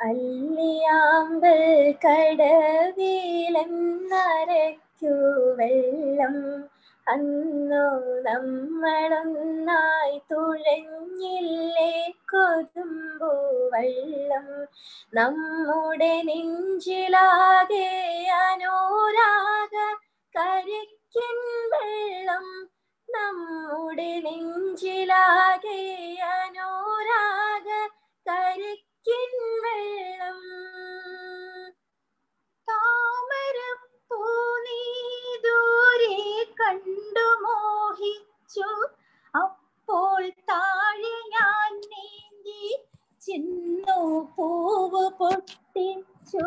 അല്ലിയാമ്പൽ കടവിലെന്നരയ്ക്കു വെള്ളം. അന്നു നമ്മളൊന്നായി തുഴഞ്ഞില്ലേ കൊതുമ്പു വെള്ളം. നമ്മുടെ നെഞ്ചിലാകെ അനുരാഗ കരിക്കിൻ വെള്ളം. നമ്മുടെ നെഞ്ചിലാകെ അനുരാഗ കരിക്കിൻ വെള്ളം താമരം നീ ദൂരെ കണ്ടു മോഹിച്ചു. അപ്പോൾ താഴെ ഞാൻ നീന്തി ചിന്നു പൂവ് പൊട്ടിച്ചു.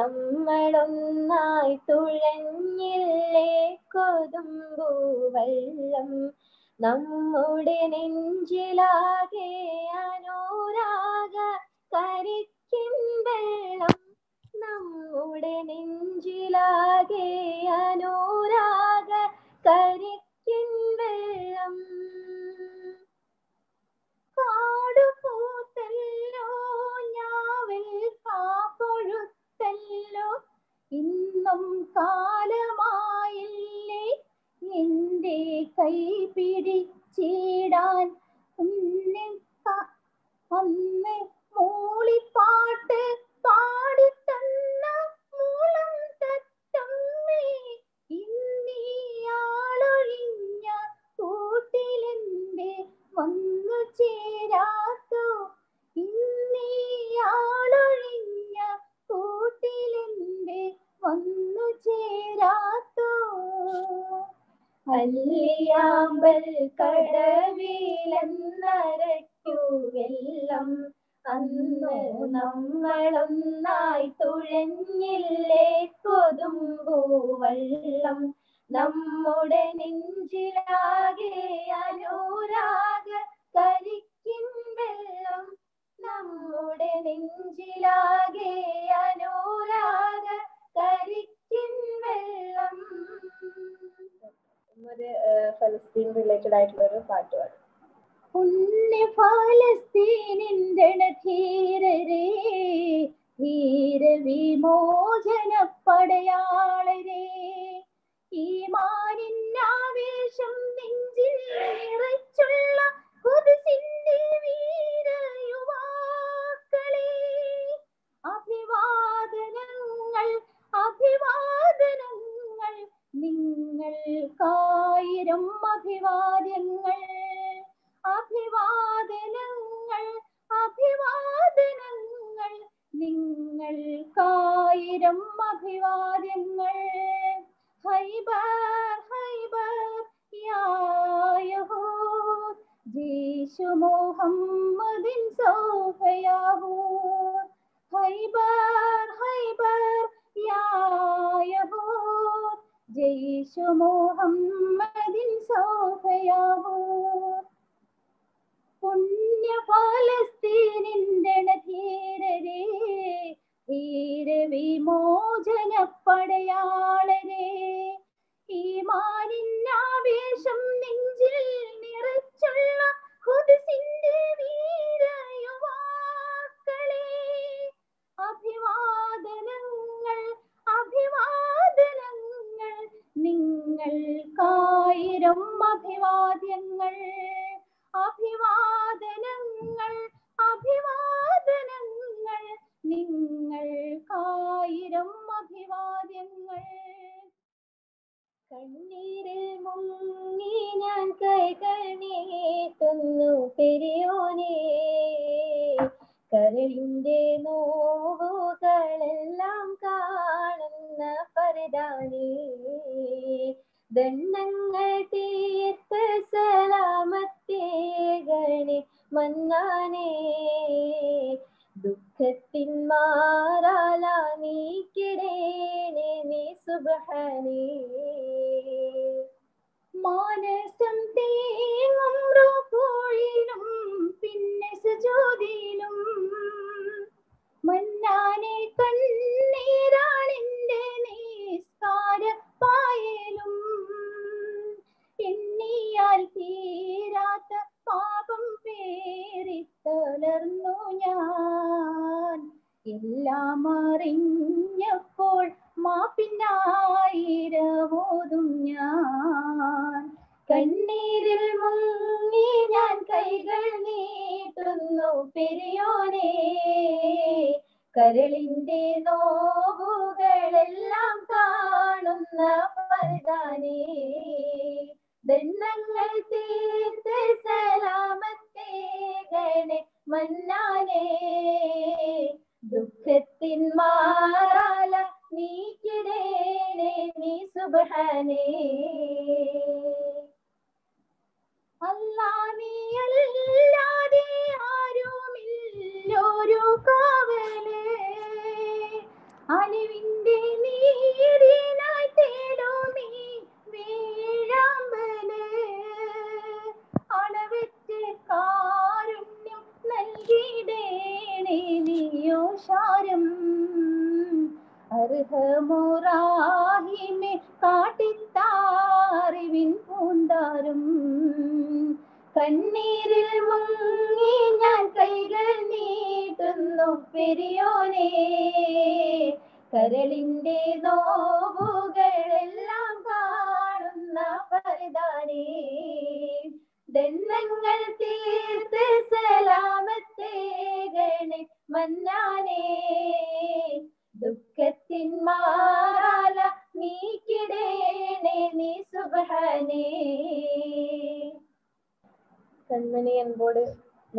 നമ്മളൊന്നായി തുഴഞ്ഞില്ലേ? കൊതുമ്പൂവല്ലം നമ്മുടെ നെഞ്ചിലാകെ അനുരാഗ കരിക്കും വെള്ളം നമ്മുടെ നെഞ്ചിലാകെ അനുരാഗ കരിക്കും വെള്ളം. അന്ന് നമ്മളൊന്നായി തുഴഞ്ഞില്ലേ? കൊതുമ്പോ വെള്ളം നമ്മുടെ നെഞ്ചിലാകെ അനുരാഗ കരിക്കിൻ വെള്ളം നമ്മുടെ നെഞ്ചിലാകെ അനുരാഗ കരിക്കിൻ വെള്ളം. ഒരു ഫലസ്തീൻ റിലേറ്റഡ് ആയിട്ടുള്ള ഒരു പാട്ട് പാടും. പുണ്യ ഫലസ്തീനിന്റെ ധീരരേ ധീര വിമോചന പടയാളരേ ഈ മാനിന്നാവേശം നെഞ്ചിൽ നിറച്ചുള്ള പുതുസിന്റെ വീര യഹൂദ് ജയ്ഷു മുഹമ്മദിൻ സൗഫ യഹൂദ് പുണ്യ ഫലസ്തീനിന്റെ ധീരരേ ധീര വിമോചന പടയാളരെ ഈ മാനിന്നാവേശം നെഞ്ചിൽ നിറച്ചുള്ള അഭിവാദനങ്ങൾ അഭിവാദനങ്ങൾ നിങ്ങൾക്കായിരം അഭിവാദ്യങ്ങൾ. അഭിവാദനങ്ങൾ അഭിവാദനങ്ങൾ നിങ്ങൾക്കായിരം അഭിവാദ്യങ്ങൾ. കണ്ണീരിൽ മുങ്ങി ഞാൻ കൈകൾ നീട്ടുന്നു പെരിയോനെ കരളിന്റെ നോവുകളെല്ലാം കാണുന്ന പരദാനേ. ദണ്ണങ്ങൾ തീർത്ത് സലാമത്തേകണേ മന്നാനേ. ശക്തിന്മാരാല നീ കിടേനെ നീ സുബഹനേ. മാനസം തേങ്ങും റോപ്പോഴിലും പിന്നെ സജോതിയിലും മന്നാനെ കണ്ണീരാളിന്റെ നിസ്കാരപ്പായലും എണ്ണിയാൽ തീരാത്ത പാപം പേറിത്തളർന്നു ഞാൻ. എല്ലാം അറിഞ്ഞപ്പോൾ മാപ്പിന്നായിരമോതും ഞാൻ. കണ്ണീരിൽ മുങ്ങി ഞാൻ കൈകൾ നീട്ടുന്നു പെരിയോനെ. കരളിന്റെ നോവുകളെല്ലാം കാണുന്ന പരുതാനേ ദണ്ണങ്ങൾ തീർത്ത് സലാമത്തേകണെ മന്നാനേ. ദുഃഖത്തിൻ മാറാല നീക്കിടേണേ നീ സുബഹാനേ. അല്ലാ നീയല്ലാതെ ആരുമില്ലോരു കാവലേ. അലിവിന്റെ നീരിനായി നീ വീഴാമ്പൽ അളവറ്റ് കാരുണ്യം നൽകിയിടേണേ നീയോഷാരം അർഹമോറാ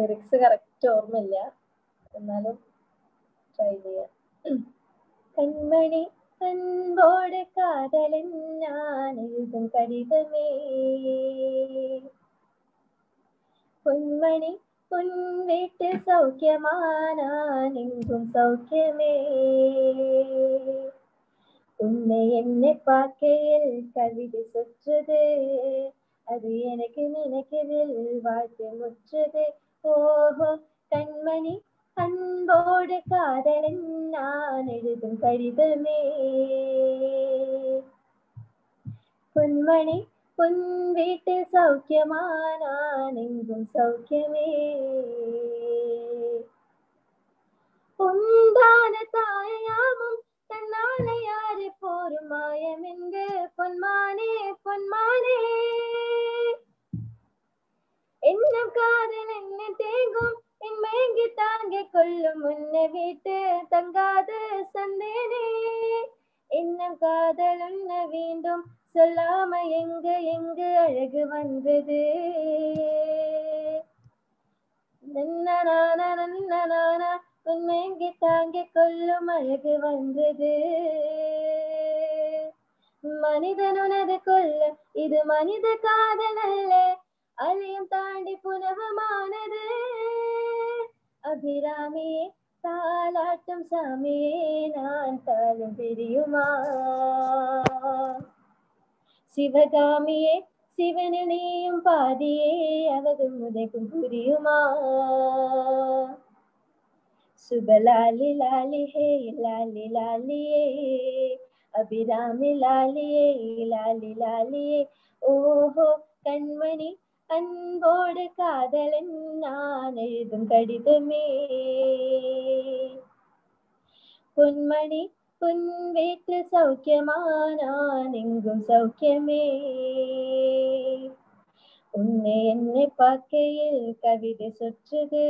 ലിറിക്സ് കറക്റ്റ് ഓർമ്മയില്ല. എന്നാലും ട്രൈ ചെയ്യാം. കൺമണി അൻപോടെ കാതലൻ ഞാൻ എഴുതും കവിതമേ. പൊന്മണി പൊൻവീട്ട് സൗഖ്യമാനാനെങ്കും സൗഖ്യമേ. ഉന്നെ എന്നെ പാക്കയിൽ കവിത സുറ്റത്. അത് എനിക്ക് നിനക്കിതിൽ வாழ்க்கை முற்றது ഓഹോ കൺമണി അൻപോടെ കാരണൻ ഞാൻ എഴുതും കരുതമേ. പൊന്മണി പൊൻ വീട്ടിൽ സൗഖ്യമാനാണെങ്കും സൗഖ്യമേ. പൊന്താനത്തായ அழகு வந்தது. நன்னனானா தாங்கிக் கொள்ளும் அழகு வந்தது. மனிதன் உனது கொள்ள இது மனித காதல் அல்ல. அலையும் தாண்டி புனகமானது. அபிராமியே தாளாட்டும் சாமியே நான் தாழும் தெரியுமா சிவகாமியே ശിവന് നീയും പാതിയേ അവതുമുതകും പുരിയുമാ ശുഭലാലി ലാലി ഹേ ലാലി ലാലിയേ. അഭിരാമി ലാലിയേ ലാലി ലാലിയേ. ഓഹോ കൺമണി അൻപോട് കാതലൻ നാനെഴുതും കടിതമേ. പൊന്മണി പൊൻവേറ്റിൽ സൗഖ്യമാനാനെങ്കും സൗഖ്യമേ உன்னை என்னை பார்க்கையில் கவிதை சொற்றது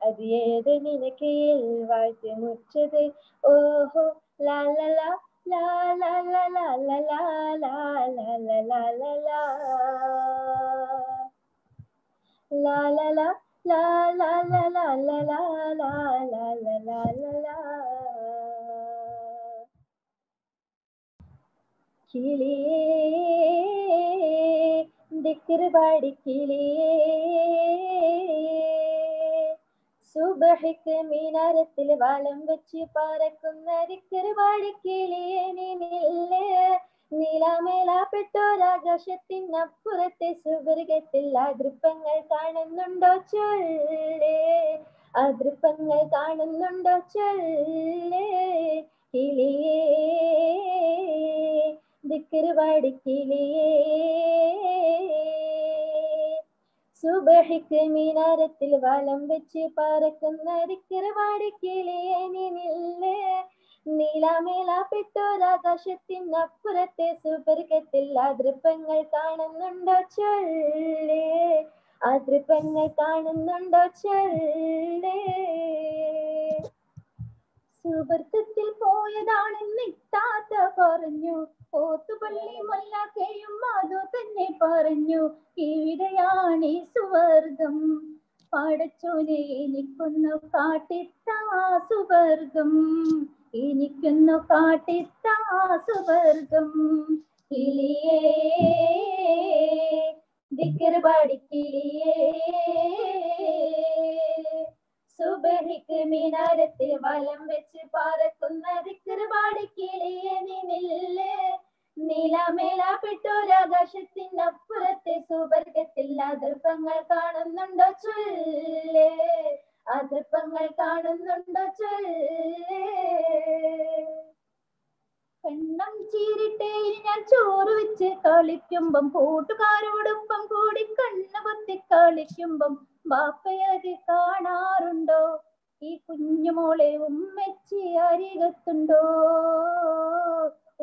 அது ஏது நினைக்கையில் வாழ்த்து முற்றது ஓஹோ லாலலா லாலலா லாலலா லாலலா കിളിയേ ദിക്കർ മീനാരത്തിൽ വളം വെച്ച് പറക്കുന്ന ദിക്കർ പാടിക്കിളിയേ നിന്നില്ലേ നീലാമേലാപ്പെട്ടോരാകാശത്തിനപ്പുറത്തെ സുവർഗത്തിൽ അതൃപ്പങ്ങൾ കാണുന്നുണ്ടോ ചൊല്ലേ? അതൃപ്പങ്ങൾ കാണുന്നുണ്ടോ ചൊല്ലേ? കിളിയേ ദിക്കറുപാടി കിളിയേ സുബഹിക്ക് മിനാരത്തിൽ വലം വെച്ച് പറക്കുന്ന ദിക്കറുപാടിക്കിളിയെ നിന്നില്ലേ നീലാമേലാപ്പെട്ടോരാകാശത്തിനപ്പുറത്തെ സുബർഗത്തിൽ അതൃപ്പങ്ങൾ കാണുന്നുണ്ടോ ചൊല്ലേ. അതൃപ്പങ്ങൾ കാണുന്നുണ്ടോ ചൊല്ലേ. സുബർഗത്തിൽ പോയതാണെന്ന് ഇത്താത്ത പറഞ്ഞു. പോത്തുപള്ളി മൊല്ലാക്കയും മാധു തന്നെ പറഞ്ഞു. ഇവിടെയാണ് സുവർഗം. പാടച്ചോനെ എനിക്കൊന്നു കാട്ടിത്താ സുവർഗം. എനിക്കൊന്നു കാട്ടിത്താ സുവർഗം. കിളിയേ ദിക്കർ പാടിക്കിളിയേ സുബഹിക്ക് വലം വെച്ച് പാറക്കുന്ന ദിക്കർ പാടിക്കിളിയേ നിന്നില്ലേ? നീലാമേലാപ്പെട്ടൊരാകാശത്തിനപ്പുറത്തെ സുവർഗത്തിൽ അതിർപ്പങ്ങൾ കാണുന്നുണ്ടോ ചൊല്ലേ? അതിർപ്പങ്ങൾ കാണുന്നുണ്ടോ ചൊല്ലേ? പെണ്ണം ചീരിട്ടേ ഞാൻ ചോറ് വെച്ച് കളിക്കുമ്പം കൂട്ടുകാരോടൊപ്പം കൂടി കണ്ണ് പൊത്തി കളിക്കുമ്പം ബാപ്പയത് കാണാറുണ്ടോ? ഈ കുഞ്ഞുമോളെ ഉമ്മച്ചി അരികത്തുണ്ടോ?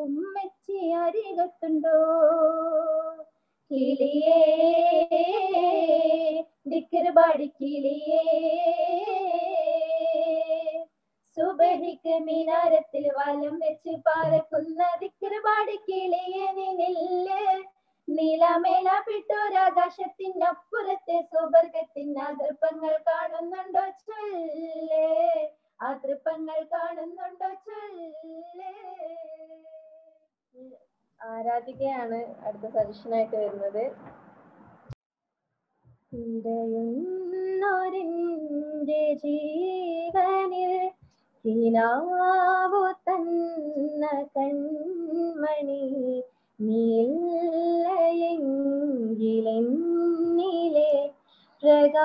ഉമ്മച്ചി അരികത്തുണ്ടോ? കിളിയേ ദിക്കറുപാടി കിളിയേ. സുബഹിക്ക് മിനാരത്തിൽ വലം വെച്ച് പാറക്കുന്ന ദിക്കറുപാടി കിളിയേ നിന്നില്ലേ. നീലാമേലാപ്പെട്ടൊരാകാശത്തിനപ്പുറത്തെ സുവർഗത്തിന് അതൃപ്പങ്ങൾ കാണുന്നുണ്ടോ ചൊല്ലേ? അതൃപ്പങ്ങൾ കാണുന്നുണ്ടോ ചൊല്ലേ? ആരാധികയാണ് അടുത്ത സജഷനായിട്ട് വരുന്നത്. ഇടയുന്നൊരിന്റെ ജീവനിൽ കിനാവു തന്ന കൺമണി നീലയെങ്കിലെന്നിലെ പ്രകാശമില്ലീനീ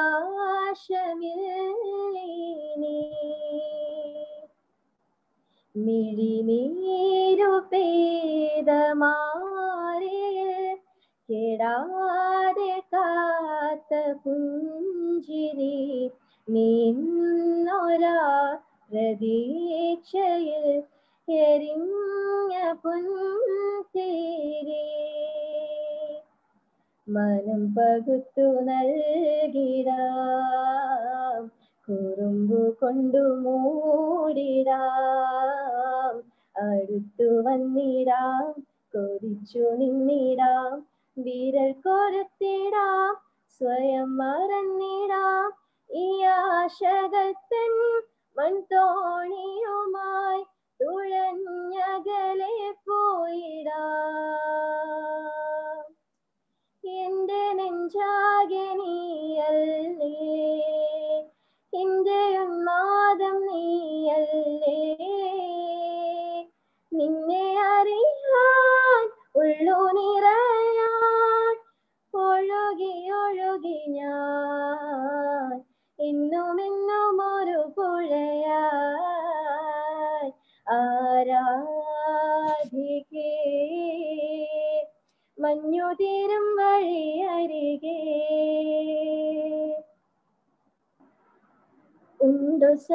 മിഴിനീരു പേദമാരെ കെടാതെ കാത്ത പുഞ്ചിരി നിന്നൊരാ പ്രതീക്ഷയിൽ എരിഞ്ഞ പുഞ്ചിരി മനം പകുത്തു നൽകിടാം. കുറുമ്പു കൊണ്ടു മൂടിടാം. അടുത്തു വന്നിടാം. കൊതിച്ചു നിന്നിടാം. വിരൽ കൊരുത്തിടാം സ്വയം മറന്നിടാം. ഈ ആശകൾ തൻ മൺതോണിയുമായി തുഴഞ്ഞകലെ പോയിടാം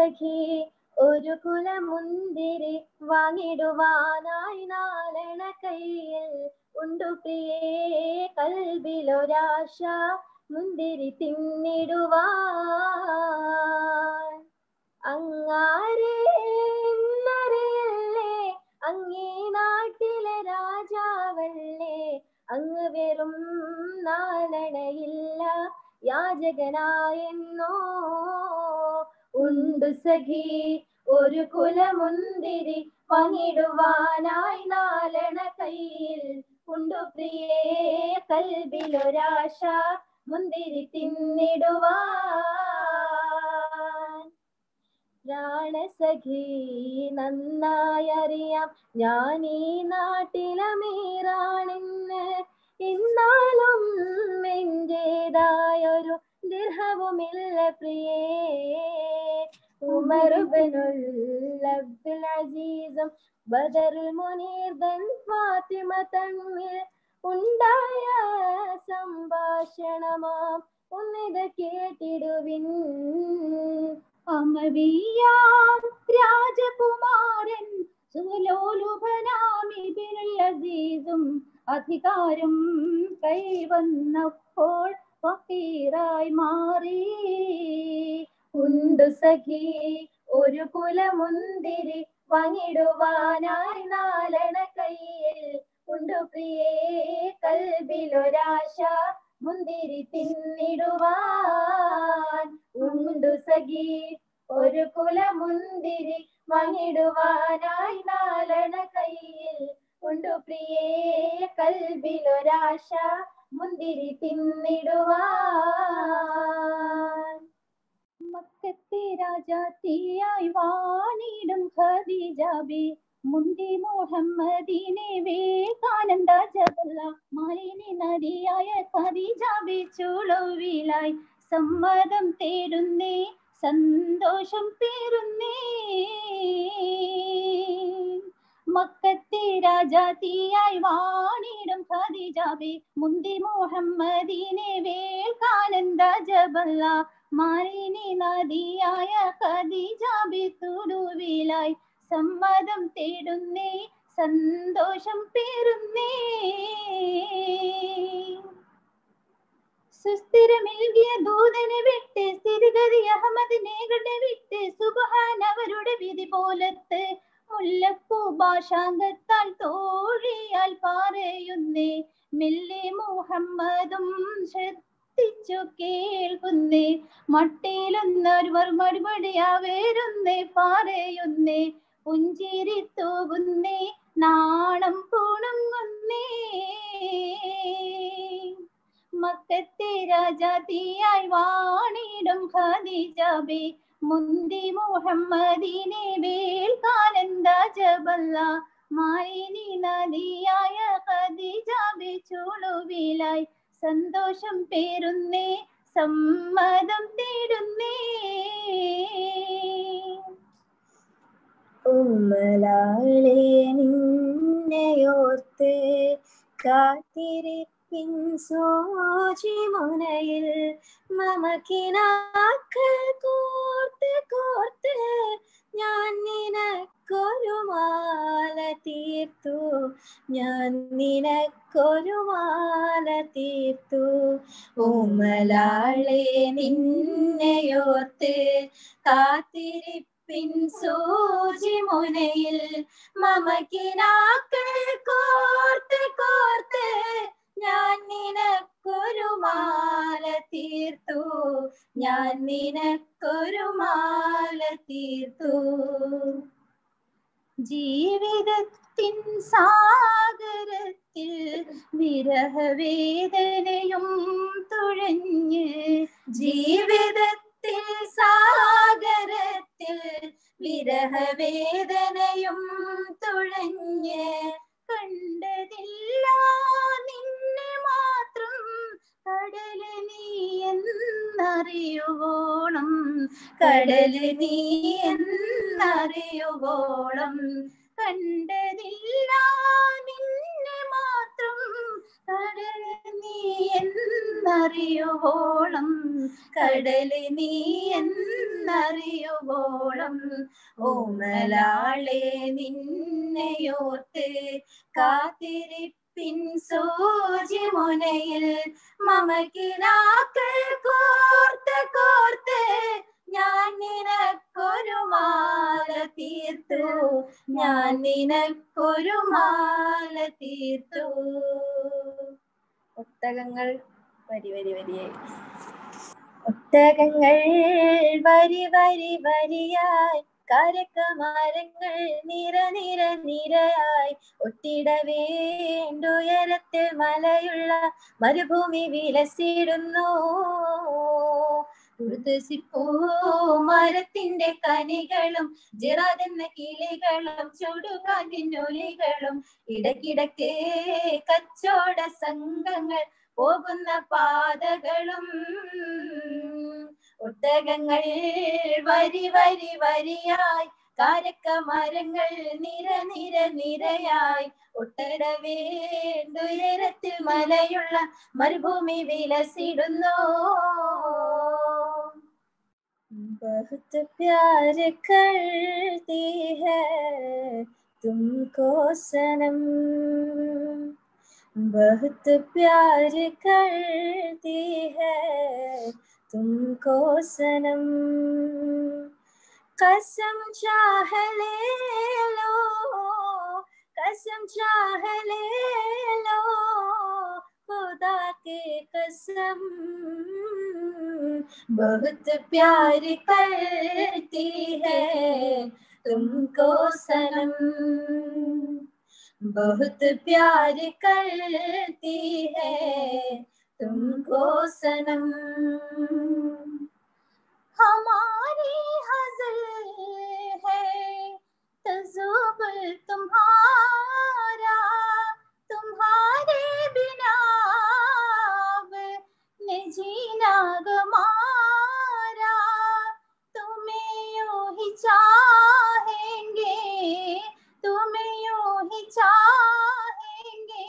സഖി ഒരു കുലമുന്തിരി വാങ്ങിടുവാനായി നാലണ കയ്യിൽ ഉണ്ടു പ്രിയേ കൽബിലൊരാശ മുന്തിരി തിന്നിടുവാൻ. അങ്ങാരേ എന്നറിയല്ലേ അങ്ങേ നാട്ടിലെ രാജാവല്ലേ? അങ്ങ് വെറും നാലണയില്ല യാചകനായെന്നോ? ഉണ്ട് സഖി. ഒരു കുലമുന്തിരി പങ്കിടുവാനായി നാലണ കയ്യിൽ. ഉണ്ടു പ്രിയേ കൽബിലൊരാശ മുന്തിരി തിന്നിടുവാൻ. പ്രാണസഖി നന്നായി അറിയാം ഞാൻ ഈ നാട്ടിലമീറാണെന്ന്. എന്നാലും എന്റേതായൊരു പ്രിയേ. അസീസും ബദറുൽ മുനീർദൻ ഫാത്തിമ തമ്മിൽ ഉണ്ടായ സംഭാഷണമാം. ഒന്നിത് കേട്ടിടുവിൻ. അമവിയാം രാജകുമാരൻ സുലോലുഭനാമിബിനുൽ അസീസും അധികാരം കൈവന്നപ്പോൾ ഫക്കീറായി മാറി. ഉണ്ടു സഖി ഒരു കുലമുന്തിരി വാങ്ങിടുവാനായി നാലണ കയ്യിൽ. ഉണ്ടു പ്രിയേ കൽബിലൊരാശ മുന്തിരി തിന്നിടുവാൻ. ഉണ്ടു സഖി ഒരു കുലമുന്തിരി വാങ്ങിടുവാനായി നാലണ കയ്യിൽ. ഉണ്ടു പ്രിയേ കൽബിലൊരാശ മുന്തിരി തിന്നിടുവാൻ. മക്കത്തെ രാജാത്തിയായി വാണിടും ഖദീജാബി. മുന്തി മുഹമ്മദിനെ വേകാനന്ദ ജബല്ല. മാലിനി നദിയായ ഖദീജാബി ചുളുവിലായി സമ്മതം തേടുന്നേ സന്തോഷം പേരുന്നേ മക്കത്തെ രാജാത്തിയായി വാണിടും ഖദീജാബി മുന്തി മുഹമ്മദിനെ വേൽക്കാനന്ദ ജബല്ല. മാലിനി നദിയായ ഖദീജാബി തുടുവിലായി സമ്മതം തേടുന്നേ സന്തോഷം പേരുന്നേ സുസ്ഥിരമേകിയ ദൂതനെ വിട്ട് സ്ഥിതിഗതി അഹമ്മദിനെ വിട്ട് സുബഹാൻ അവരുടെ വിധി പോലത്ത് മുല്ലപ്പൂ ഭാഷാന്തത്താൽ തോഴിയാൽ പറയുന്നേ മില്ലി മുഹമ്മദും ശ്രദ്ധിച്ചു കേൾക്കുന്നേ. മട്ടിയിലൊന്നൊരുവർ മറുപടിയാ വരുന്നേ പറയുന്നേ പുഞ്ചിരി തൂകുന്നേ നാണം പൂണുങ്ങുന്നേ. മക്കത്തെ രാജാതിയായി വാണിടും ഖദീജബി മുന്തി മുഹമ്മദിനെ വേൽക്കാനന്ദ ജബല്ല. മാലിനി നദിയായ ഖദീജബി ചൂളുവിലായി. സന്തോഷം പേരുന്നേ സമ്മതം തേടുന്നേ ഉമ്മലാളെ നിന്നെയോർത്ത് കാത്തിരിപ്പിൻ മുനയിൽ മമക്കിനാക്കൾ കോർത്ത് കോർത്ത് ഞാൻ നിനക്കൊരു മാല തീർത്തു. ഞാൻ നിനക്കൊരു മാല തീർത്തു. ഉമ്മലാളെ നിന്നെയോർത്ത് കാത്തിരിപ്പിൻ പിൻ സൂചി മുനയിൽ മമക്കിനാക്കൾ കോർത്ത് ഞാൻ നിനക്കൊരു മാല തീർത്തു. ജീവിതത്തിൻ സാഗരത്തിൽ വിരഹവേദനയും തുഴഞ്ഞ് ജീവിതത്തിൽ സാഗരത്തിൽ വിരഹവേദനയും തുഴഞ്ഞ് കണ്ടതില്ല നിന്നെ കടൽ നീ എന്നറിയുവോണം കടൽ നീ എന്നറിയുവോളം കണ്ടതില്ല നിന്നെ മാത്രം കടൽ നീ എന്നറിയുവോളം കടൽ നീ എന്നറിയുവോളം ഓമലാളെ നിന്നെയോർത്ത് കാത്തിരിപ്പിൻ സൂചി മുനയിൽ മമകിനാക്കൾ കോർത്ത് കോർത്ത് ഞാൻ നിനക്കൊരു മാല തീർത്തു. ഞാൻ നിനക്കൊരു മാല തീർത്തു. ഒട്ടകങ്ങൾ വരി വരി വരിയായി. ഒട്ടകങ്ങൾ വരി വരി വരിയായി. കരക്കമരങ്ങൾ നിര നിര നിരയായി ഒട്ടിട മലയുള്ള മരുഭൂമി വിലസിടുന്നു. മരത്തിന്റെ കനികളും ജിറാതെന്ന കിളികളും ചുടുകാറ്റിനൊലികളും ഇടക്കിടക്ക് കച്ചോട സംഘങ്ങൾ പോകുന്ന പാതകളും ഒട്ടകങ്ങൾ വരി വരി വരിയായി കാരക്ക മരങ്ങൾ നിര നിര നിരയായി ഒട്ടട വേണ്ടുയരത്തിൽ മലയുള്ള മരുഭൂമി വിലസിടുന്നു बहुत प्यार करती है तुमको सनम बहुत प्यार करती है तुमको सनम कसम चाह ले लो, कसम चाह ले लो, खुदा के कसम। बहुत प्यार करती है तुमको सनम बहुत प्यार करती है तुमको सनम हमारी हजल है तजुबुल तुम्हारा, तुम्हारे बिना ने जीना गमारा तुम्हें यूँ ही चाहेंगे, तुम्हें यूँ ही चाहेंगे,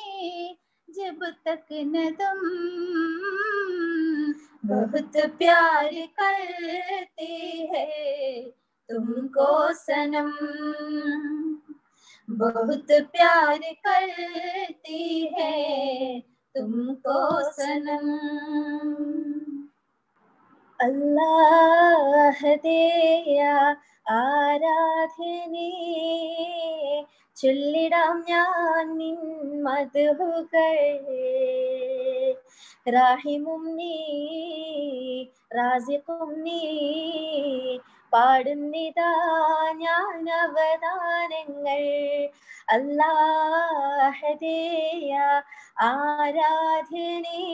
जब तक न तुम बहुत प्यार करती है तुमको सनम बहुत प्यार करती है तुमको सनम अल्लाह दिया ആരാധനെ ചൊല്ലിടാം ഞാൻ നിൻ മധുകൾ റാഹിമും നീ റാസിഖും നീ പാടുന്നിതാ ഞാൻ അവദാനങ്ങൾ അല്ലാഹദേയ ആരാധനേ.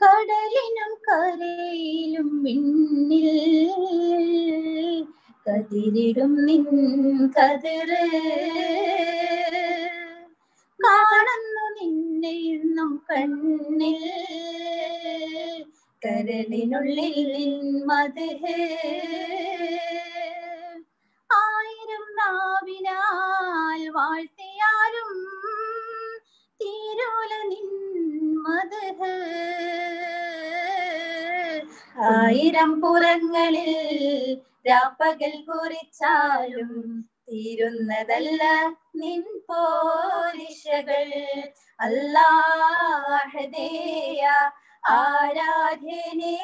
കടലിനും കരയിലും മിന്നിൽ കതിരിടും നിൻ കതിര് കാണുന്നു നിന്നെ എന്നും കണ്ണിൽ. കരളിനുള്ളിൽ നിൻ മധുഹ് ആയിരം നാവിനാൽ വാഴ്ത്തിയാലും തീരോല നിൻ മധുഹ് ആയിരം പുറങ്ങളിൽ രാപ്പകൽ കുറിച്ചാലും തീരുന്നതല്ല നിൻ പോരിശകൾ. അല്ലാഹദേയ ആരാധനെ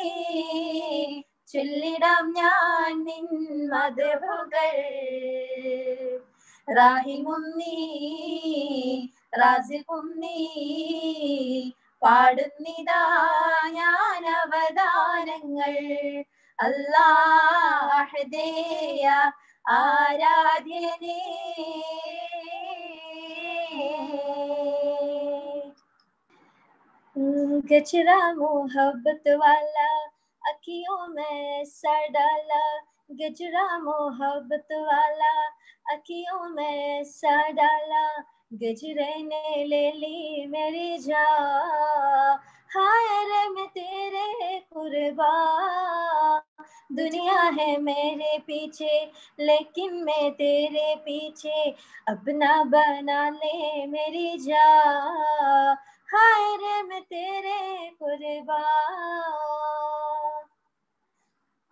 ചൊല്ലിടാം ഞാൻ നിൻ മധുകൾ റാഹിമും പാടുന്നിതാ ഞാൻ അവദാനങ്ങൾ അല്ലാഹദേയ ആരാധ്യനേ गजरा मोहब्बत वाला अखियों में सर डाला गजरा मोहब्बत वाला अखियों में सर डाला गजरे ने ले ली मेरी जा हाय रे मैं तेरे कुर्बा दुनिया है मेरे पीछे, लेकिन मैं तेरे पीछे। अपना बना ले मेरी जा हाय रे मैं तेरे कुर्बा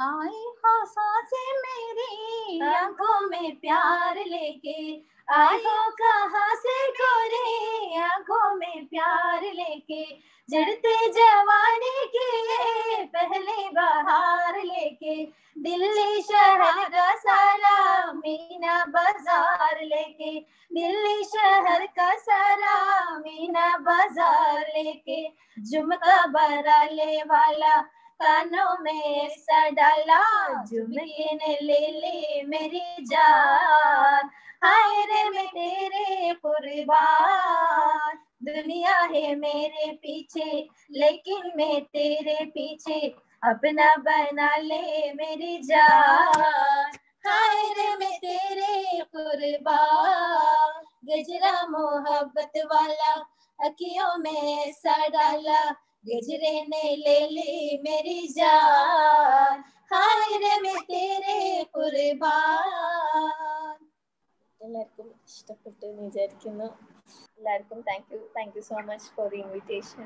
आई हो साँसें मेरी आँखों में प्यार लेके। आयो कहाँ से गोरे आँखों में प्यार लेके। जड़ते जवानी के पहले बहार लेके। दिल्ली शहर का सारा मीना बाज़ार लेके। दिल्ली शहर का सारा मीना बाज़ार लेके। झुमका बराले वाला कानों में सा डाला झुमके ले ले मेरी जान। हाय रे मैं तेरे कुर्बान। दुनिया है मेरे पीछे, लेकिन मैं तेरे पीछे। अपना बना ले मेरी जान। हाय रे मैं तेरे कुर्बान। गजरा मोहब्बत वाला अखियों में सा डाला गजरे ने ले ली मेरी जान हाय रे मैं तेरे कुर्बान എല്ലാവർക്കും ഇഷ്ടപ്പെട്ടു എന്ന് വിചാരിക്കുന്നു എല്ലാവർക്കും thank you thank you so much for the invitation